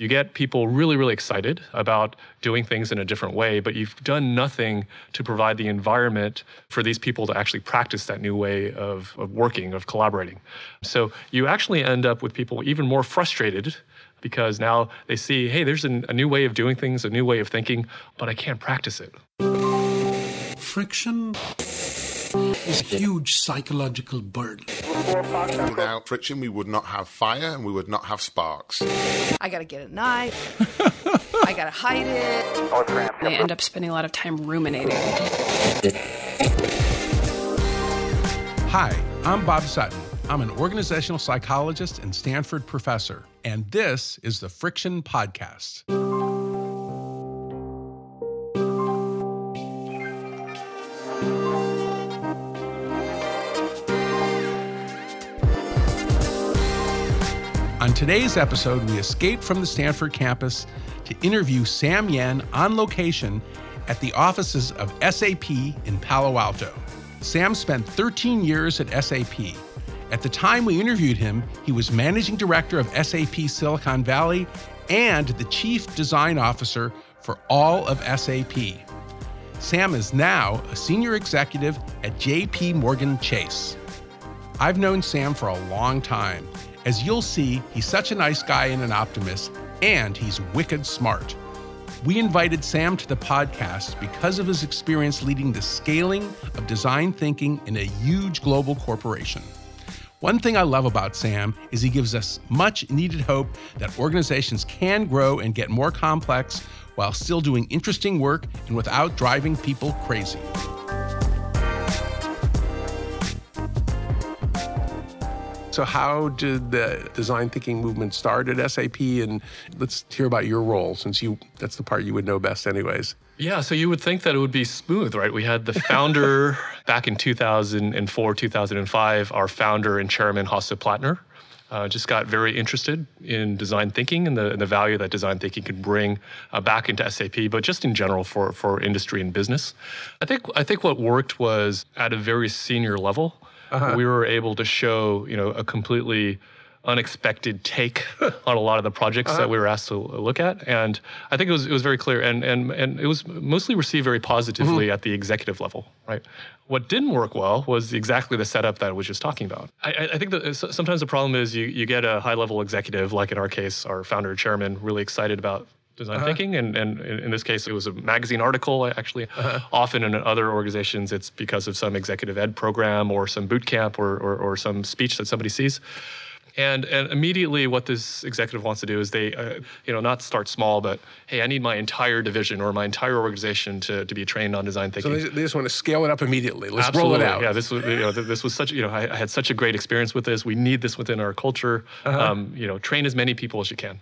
You get people really, really excited about doing things in a different way, but you've done nothing to provide the environment for these people to actually practice that new way of, of working, of collaborating. So you actually end up with people even more frustrated because now they see, hey, there's an, a new way of doing things, a new way of thinking, but I can't practice it. Friction is a huge psychological burden. Without friction, we would not have fire and we would not have sparks. I gotta get a knife. I gotta hide it. They end up spending a lot of time ruminating. Hi, I'm Bob Sutton. I'm an organizational psychologist and Stanford professor, and this is the Friction Podcast. Today's episode, we escape from the Stanford campus to interview Sam Yen on location at the offices of SAP in Palo Alto. Sam spent 13 years at SAP. At the time we interviewed him, he was managing director of SAP Silicon Valley and the chief design officer for all of SAP. Sam is now a senior executive at JP Morgan Chase. I've known Sam for a long time. As you'll see, he's such a nice guy and an optimist, and he's wicked smart. We invited Sam to the podcast because of his experience leading the scaling of design thinking in a huge global corporation. One thing I love about Sam is he gives us much needed hope that organizations can grow and get more complex while still doing interesting work and without driving people crazy. So, how did the design thinking movement start at SAP? And let's hear about your role, since you that's the part you would know best, anyways. Yeah, so you would think that it would be smooth, right? We had the founder back in 2004, 2005, our founder and chairman, Hasso Plattner, uh, just got very interested in design thinking and the, and the value that design thinking could bring uh, back into SAP, but just in general for, for industry and business. I think, I think what worked was at a very senior level, uh-huh. we were able to show you know a completely unexpected take on a lot of the projects uh-huh. that we were asked to look at and i think it was it was very clear and and and it was mostly received very positively mm-hmm. at the executive level right what didn't work well was exactly the setup that I was just talking about. I, I think that sometimes the problem is you, you get a high level executive, like in our case, our founder chairman, really excited about design uh-huh. thinking. And, and in this case, it was a magazine article, actually. Uh-huh. Often in other organizations, it's because of some executive ed program or some boot camp or, or, or some speech that somebody sees. And, and immediately, what this executive wants to do is they, uh, you know, not start small, but hey, I need my entire division or my entire organization to, to be trained on design thinking. So they, they just want to scale it up immediately. Let's Absolutely. roll it out. Yeah, this was, you know, this was such, you know, I, I, had such a great experience with this. We need this within our culture. Uh-huh. Um, you know, train as many people as you can.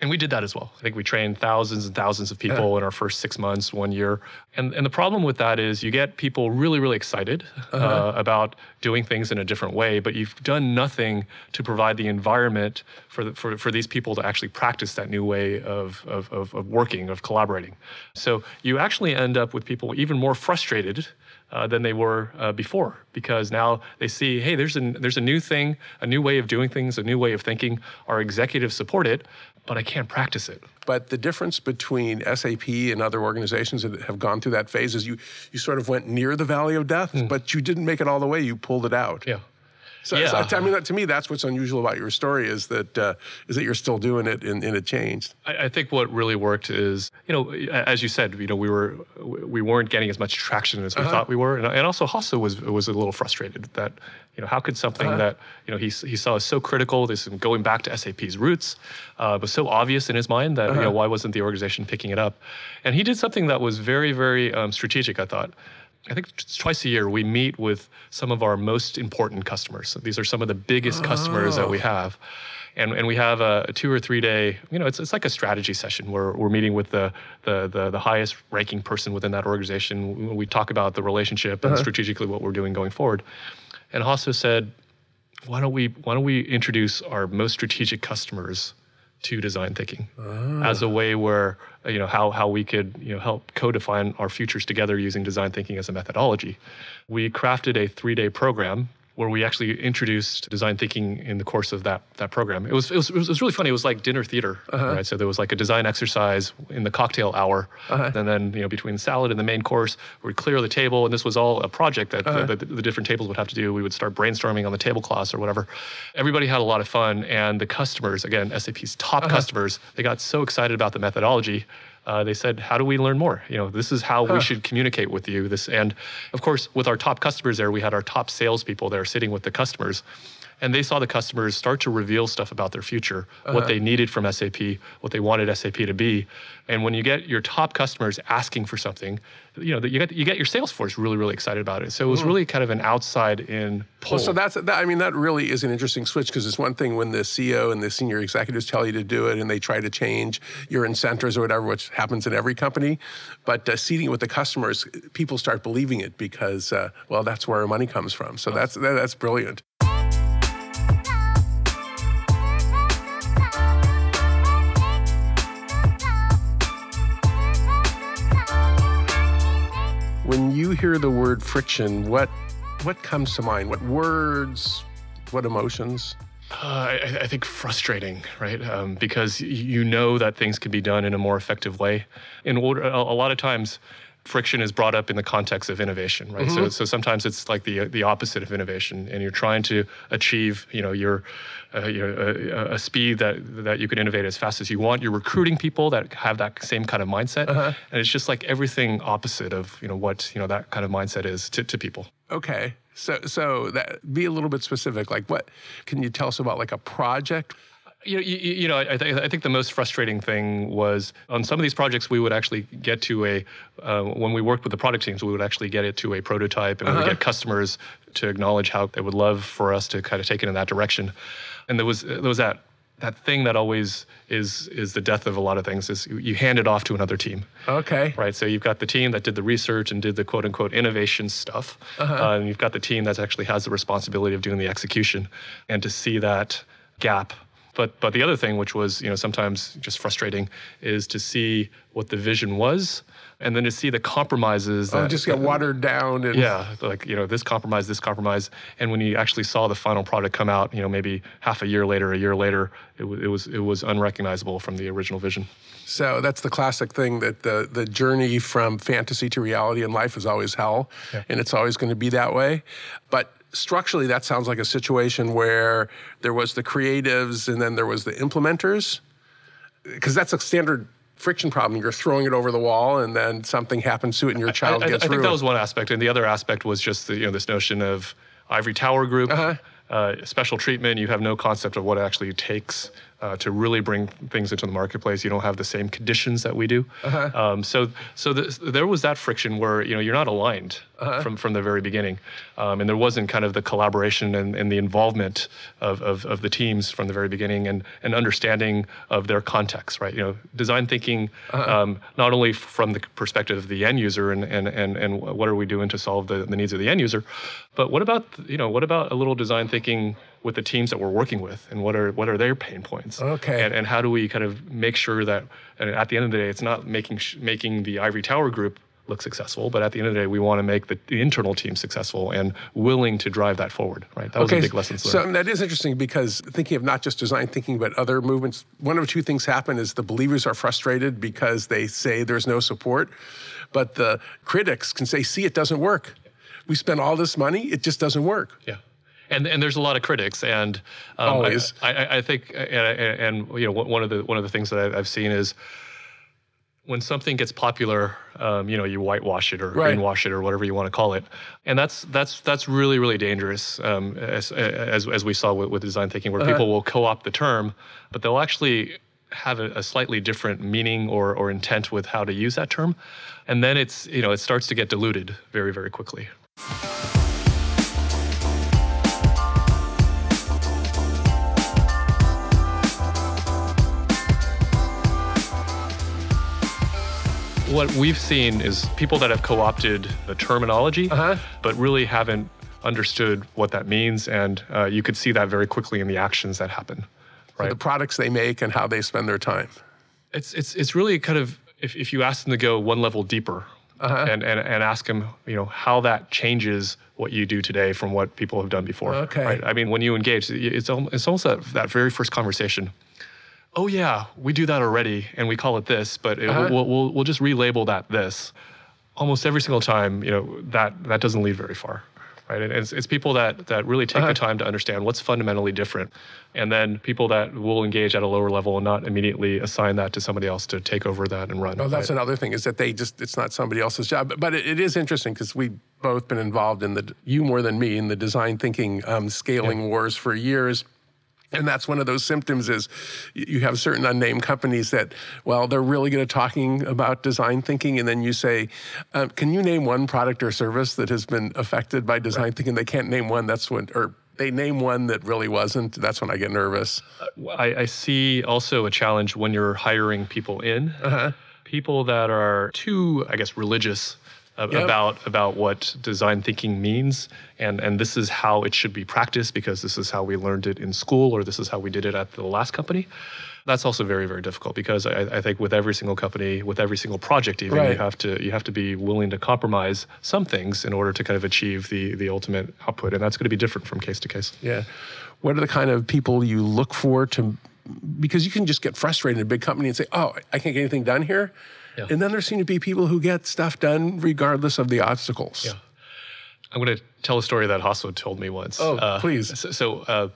And we did that as well. I think we trained thousands and thousands of people yeah. in our first six months, one year. And, and the problem with that is you get people really, really excited uh-huh. uh, about doing things in a different way, but you've done nothing to provide the environment for, the, for, for these people to actually practice that new way of, of, of, of working, of collaborating. So you actually end up with people even more frustrated uh, than they were uh, before because now they see, hey, there's a, there's a new thing, a new way of doing things, a new way of thinking. Our executives support it, but I can't practice it. But the difference between SAP and other organizations that have gone through that phase is you, you sort of went near the valley of death, mm. but you didn't make it all the way. You pulled it out. Yeah. So, yeah. so I mean, to me, that's what's unusual about your story is that uh, is that you're still doing it and, and it changed. I, I, think what really worked is, you know, as you said, you know, we were we weren't getting as much traction as we uh-huh. thought we were, and, and also Hasso was was a little frustrated that, you know, how could something uh-huh. that you know he he saw as so critical, this going back to SAP's roots, uh, was so obvious in his mind that uh-huh. you know uh-huh. why wasn't the organization picking it up, and he did something that was very very um, strategic. I thought. I think twice a year we meet with some of our most important customers. These are some of the biggest oh. customers that we oh. have. And, and we have a, a, two or three day, you know, it's, it's like a strategy session where we're meeting with the, the, the, the highest ranking person within that organization. We talk about the relationship uh-huh. and strategically what we're doing going forward. And Hasso said, why don't we, why don't we introduce our most strategic customers to design thinking ah. as a way where you know how how we could you know help co-define our futures together using design thinking as a methodology. We crafted a three-day program where we actually introduced design thinking in the course of that that program. It was it was, it was really funny. It was like dinner theater, uh-huh. right? So there was like a design exercise in the cocktail hour, uh-huh. and then you know between salad and the main course, we'd clear the table, and this was all a project that uh-huh. the, the, the different tables would have to do. We would start brainstorming on the tablecloths or whatever. Everybody had a lot of fun, and the customers, again, SAP's top customers, they got so excited about the methodology uh, they said, "How do we learn more? You know, this is how we should communicate with you." This, and of course, with our top customers there, we had our top salespeople there sitting with the customers, and they saw the customers start to reveal stuff about their future, what they needed from SAP, what they wanted SAP to be, and when you get your top customers asking for something, you know, that you get you get your sales force really really excited about it. So it was really kind of an outside in pull. Well, so that's that, I mean that really is an interesting switch because it's one thing when the CEO and the senior executives tell you to do it and they try to change your incentives or whatever, which happens in every company. But uh, seating with the customers, people start believing it because uh, well, that's where our money comes from. So that's that, that's brilliant. When you hear the word friction, what what comes to mind? What words? What emotions? Uh, I, I think frustrating, right? Um, because you know that things can be done in a more effective way. In order, a, a lot of times, friction is brought up in the context of innovation, right? So, so sometimes it's like the the opposite of innovation, and you're trying to achieve, you know, your uh, your uh, a speed that that you can innovate as fast as you want. You're recruiting people that have that same kind of mindset, and it's just like everything opposite of you know what you know that kind of mindset is to, to people. Okay. So so that be a little bit specific. Like what can you tell us about like a project? You know, you, you know, I, th- I think the most frustrating thing was on some of these projects we would actually get to a uh, when we worked with the product teams we would actually get it to a prototype and we would get customers to acknowledge how they would love for us to kind of take it in that direction, and there was there was that that thing that always is is the death of a lot of things is you, you hand it off to another team Okay. right? So you've got the team that did the research and did the quote unquote innovation stuff, uh, and you've got the team that actually has the responsibility of doing the execution, and to see that gap. But but the other thing, which was you know sometimes just frustrating, is to see what the vision was, and then to see the compromises. Oh, just get watered down and yeah, like you know this compromise, this compromise, and when you actually saw the final product come out, you know maybe half a year later, a year later, it, it was it was unrecognizable from the original vision. So that's the classic thing that the the journey from fantasy to reality in life is always hell, and it's always going to be that way. But structurally, that sounds like a situation where there was the creatives and then there was the implementers, because that's a standard friction problem. You're throwing it over the wall, and then something happens to it, and your child I, I, gets I think ruined. that was one aspect, and the other aspect was just the, you know this notion of ivory tower group, Uh-huh. uh, special treatment. You have no concept of what it actually takes uh, to really bring things into the marketplace. You don't have the same conditions that we do. Uh-huh. Um, so so the, there was that friction where you know you're not aligned Uh-huh. from from the very beginning, um, and there wasn't kind of the collaboration and, and the involvement of, of, of the teams from the very beginning and and understanding of their context. Right, you know, design thinking Uh-huh. um, not only from the perspective of the end user and and and, and what are we doing to solve the, the needs of the end user, but what about you know what about a little design thinking with the teams that we're working with and what are what are their pain points? Okay. And, and how do we kind of make sure that and at the end of the day, it's not making sh- making the Ivory Tower group look successful, but at the end of the day, we want to make the, the internal team successful and willing to drive that forward. Right. That was a big lesson So learned. that is interesting because thinking of not just design thinking, but other movements, one of two things happen is the believers are frustrated because they say there's no support, but the critics can say, see, it doesn't work. We spent all this money, it just doesn't work. Yeah. And, and there's a lot of critics, and um, Always. I, I, I think, and, and you know, one of the one of the things that I- I've seen is when something gets popular, um, you know, you whitewash it or Right. greenwash it or whatever you want to call it, and that's that's that's really really dangerous, um, as, as as we saw with, with design thinking, where people will co-opt the term, but they'll actually have a, a slightly different meaning or or intent with how to use that term, and then it's you know it starts to get diluted very very quickly. What we've seen is people that have co-opted the terminology, Uh-huh. but really haven't understood what that means, and uh, you could see that very quickly in the actions that happen. Right. The products they make and how they spend their time. It's it's it's really kind of if, if you ask them to go one level deeper, Uh-huh. and, and and ask them, you know, how that changes what you do today from what people have done before. Okay. Right? I mean, when you engage, it's it's almost that, that very first conversation. Oh yeah, we do that already, and we call it this, but it, Uh-huh. we'll, we'll we'll just relabel that this. Almost every single time, you know, that that doesn't lead very far, right? And it's, it's people that that really take Uh-huh. the time to understand what's fundamentally different, and then people that will engage at a lower level and not immediately assign that to somebody else to take over that and run. Oh, that's right? another thing is that they just, it's not somebody else's job. But, but it, it is interesting because we've both been involved in the, you more than me, in the design thinking um, scaling wars for years. And that's one of those symptoms is you have certain unnamed companies that, well, they're really good at talking about design thinking. And then you say, um, can you name one product or service that has been affected by design thinking? They can't name one. That's when, or they name one that really wasn't. That's when I get nervous. I, I see also a challenge when you're hiring people in. Uh-huh. People that are too, I guess, religious Yep. about about what design thinking means, and and this is how it should be practiced because this is how we learned it in school, or this is how we did it at the last company. That's also very very difficult because I, I think with every single company, with every single project, even Right. you have to you have to be willing to compromise some things in order to kind of achieve the the ultimate output, and that's going to be different from case to case. Yeah. What are the kind of people you look for to, because you can just get frustrated in a big company and say, oh, I can't get anything done here. Yeah. And then there seem to be people who get stuff done regardless of the obstacles. Yeah. I'm going to tell a story that Hasso told me once. Oh, please. So, so uh,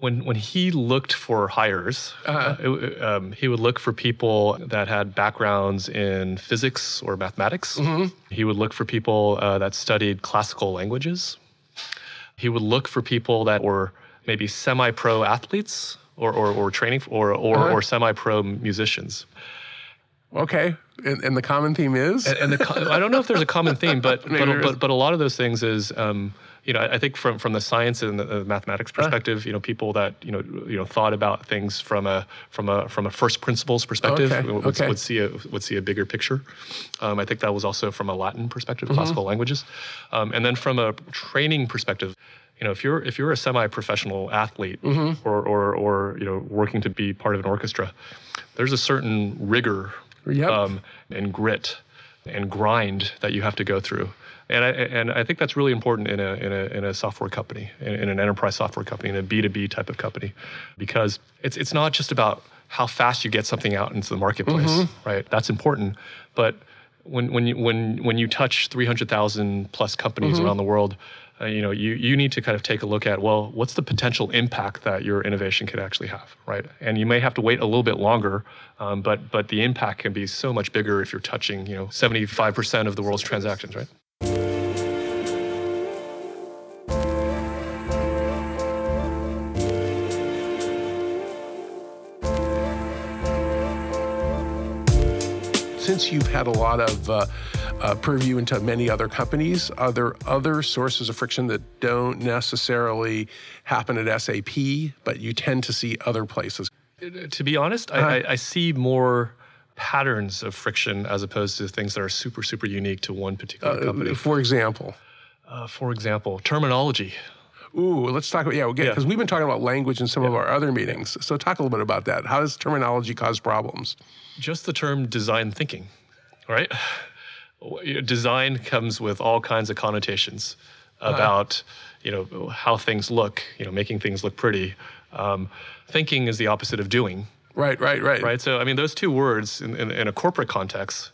when when he looked for hires, Uh-huh. uh, it- um, he would look for people that had backgrounds in physics or mathematics. Mm-hmm. He would look for people uh, that studied classical languages. He would look for people that were maybe semi-pro athletes or or, or training or or, Uh-huh. or semi-pro musicians. Okay. And, and the common theme is? and the I don't know if there's a common theme, but but, but but a lot of those things is um, you know I think from from the science and the, mathematics perspective, you know people that you know you know thought about things from a from a from a first principles perspective Okay, would, okay. would see a would see a bigger picture. Um, I think that was also from a Latin perspective, classical Mm-hmm. languages, um, and then from a training perspective. You know, if you're if you're a semi-professional athlete Mm-hmm. or, or or you know working to be part of an orchestra, there's a certain rigor Yep. um, and grit and grind that you have to go through. And I, and I think that's really important in a, in a, in a software company, in, in an enterprise software company, in a B2B type of company, because it's, it's not just about how fast you get something out into the marketplace, right? That's important. But when, when, you, when, when you touch 300,000 plus companies around the world, uh, you know, you, you need to kind of take a look at, well, what's the potential impact that your innovation could actually have, right? And you may have to wait a little bit longer, um, but but the impact can be so much bigger if you're touching, you know, 75% of the world's transactions, right? Since you've had a lot of uh, uh, purview into many other companies, are there other sources of friction that don't necessarily happen at SAP, but you tend to see other places? To be honest, I, I, I see more patterns of friction as opposed to things that are super super unique to one particular company. For example, Uh, for example, terminology. ooh, let's talk about yeah, Yeah. because we've been talking about language in some of our other meetings. So talk a little bit about that. How does terminology cause problems? just the term design thinking, right? You know, Design comes with all kinds of connotations about you know how things look, you know, making things look pretty. Um, thinking is the opposite of doing, Right, right, right. right? So I mean, those two words in, in, in a corporate context.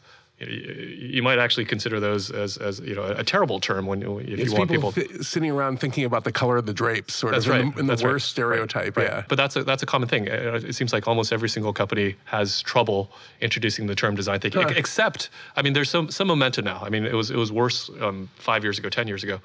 You, might actually consider those as, as you know a terrible term when if It's you want people, people. thi- sitting around thinking about the color of the drapes, sort That's of in the, in the That's right. worst stereotype. Right. Yeah. But that's a that's a common thing. It seems like almost every single company has trouble introducing the term design thinking. Huh. Except, I mean, there's some some momentum now. I mean, it was it was worse um, five years ago, ten years ago.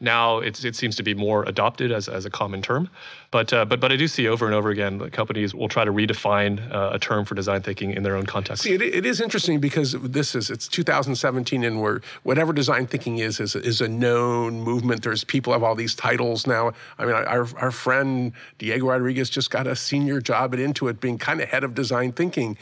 Now it seems to be more adopted as, as a common term, but uh, but but I do see over and over again that companies will try to redefine uh, a term for design thinking in their own context. See, it, it is interesting because this is it's 2017, and we're whatever design thinking is is is a known movement. There's people have all these titles now. I mean, our our friend Diego Rodriguez just got a senior job at Intuit, being kind of head of design thinking.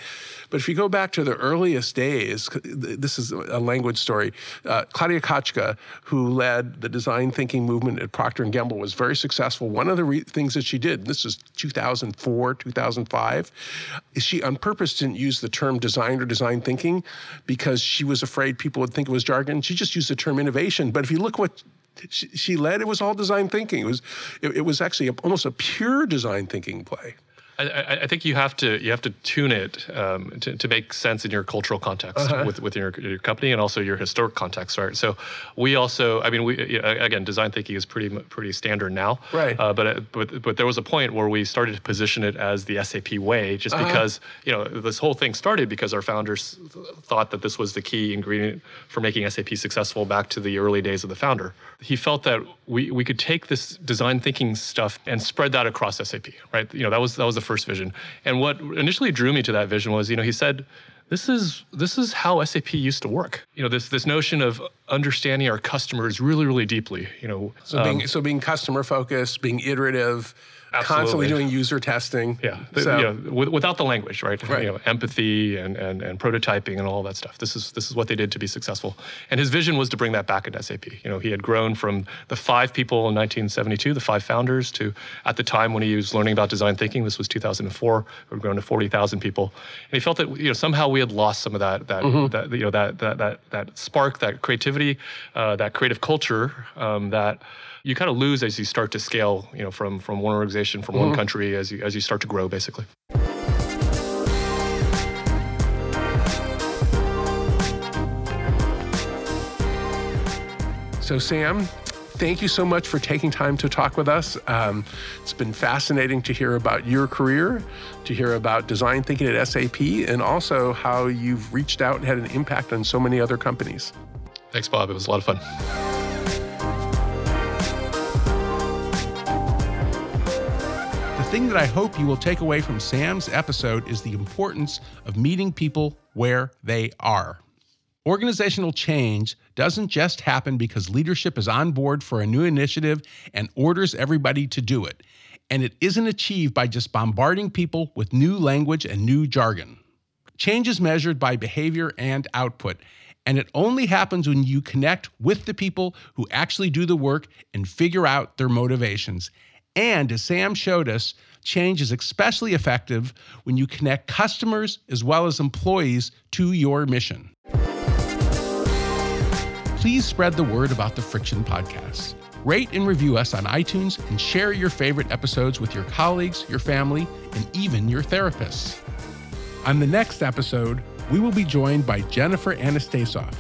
But if you go back to the earliest days, this is a language story. Uh, Claudia Kotchka, who led the design design thinking movement at Procter & Gamble was very successful. One of the re- things that she did, this is 2004, 2005, is she on purpose didn't use the term design or design thinking because she was afraid people would think it was jargon. She just used the term innovation. But if you look what she, she led, it was all design thinking. It was, it, it was actually a, almost a pure design thinking play. I, I, think you have to you have to tune it um, to, to make sense in your cultural context uh-huh. with with your, your company and also your historic context, right? So we also, I mean, we again, design thinking is pretty pretty standard now, right? Uh, but uh, but but there was a point where we started to position it as the SAP way, just uh-huh. because you know this whole thing started because our founders thought that this was the key ingredient for making SAP successful back to the early days of the founder. He felt that we we could take this design thinking stuff and spread that across SAP, right? You know, that was that was the first vision. And what initially drew me to that vision was, you know, he said, this is this is how SAP used to work. You know, this this notion of understanding our customers really, really deeply. You know, so um, being so being customer focused, being iterative, Absolutely. constantly doing user testing. Yeah, so, you know, without the language, right? right? You know, empathy and, and, and prototyping and all that stuff. This is this is what they did to be successful. And his vision was to bring that back into SAP. You know, he had grown from the five people in 1972, the five founders, to at the time when he was learning about design thinking, this was 2004, we had grown to 40,000 people. And he felt that you know somehow we had lost some of that that, mm-hmm. that you know that that that that spark, that creativity, uh, that creative culture um, that you kind of lose as you start to scale, you know, from from one organization, from mm-hmm. one country, as you as you start to grow, basically. So, Sam, thank you so much for taking time to talk with us. Um, it's been fascinating to hear about your career, to hear about design thinking at SAP, and also how you've reached out and had an impact on so many other companies. Thanks, Bob. It was a lot of fun. Thing that I hope you will take away from Sam's episode is the importance of meeting people where they are. Organizational change doesn't just happen because leadership is on board for a new initiative and orders everybody to do it. And it isn't achieved by just bombarding people with new language and new jargon. Change is measured by behavior and output, and it only happens when you connect with the people who actually do the work and figure out their motivations. And as Sam showed us, change is especially effective when you connect customers as well as employees to your mission. Please spread the word about the Friction Podcast. Rate and review us on iTunes and share your favorite episodes with your colleagues, your family, and even your therapists. On the next episode, we will be joined by Jennifer Anastasoff,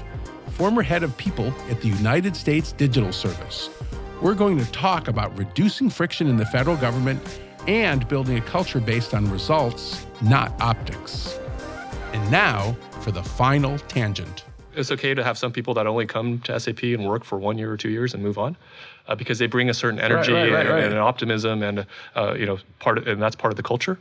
former head of people at the United States Digital Service we're going to talk about reducing friction in the federal government and building a culture based on results, not optics. And now for the final tangent. It's okay to have some people that only come to SAP and work for one year or two years and move on. Uh, because they bring a certain energy right, right, right, and, and, an optimism, and uh, you know, part of, and that's part of the culture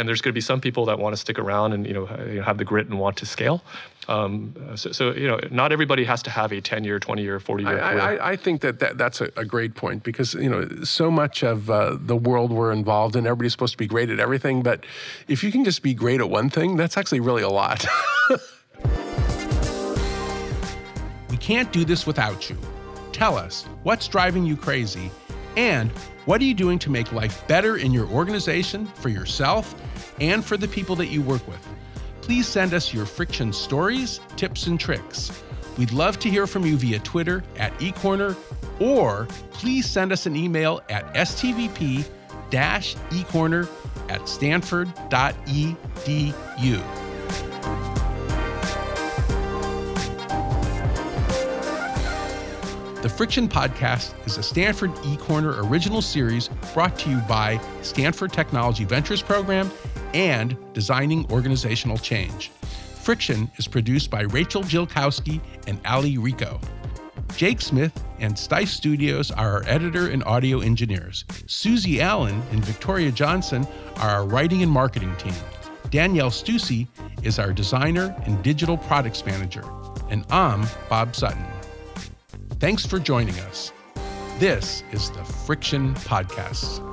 and there's going to be some people that want to stick around and you know have the grit and want to scale. Um, so, so, you know, not everybody has to have a 10 year, 20 year, 40 year I, career. I, I, think that, that that's a, a, great point because you know so much of uh, the world we're involved in, everybody's supposed to be great at everything, but if you can just be great at one thing, that's actually really a lot. we can't do this without you. Tell us what's driving you crazy and what are you doing to make life better in your organization, for yourself, and for the people that you work with? Please send us your friction stories, tips, and tricks. We'd love to hear from you via Twitter at eCorner, or please send us an email at stvp ecorner at stanford.edu. The Friction Podcast is a Stanford eCorner original series brought to you by Stanford Technology Ventures Program and Designing Organizational Change. Friction is produced by Rachel Jilkowski and Ali Rico. Jake Smith and Stice Studios are our editor and audio engineers. Susie Allen and Victoria Johnson are our writing and marketing team. Danielle Stussy is our designer and digital products manager. And I'm Bob Sutton. Thanks for joining us. This is the Friction Podcast.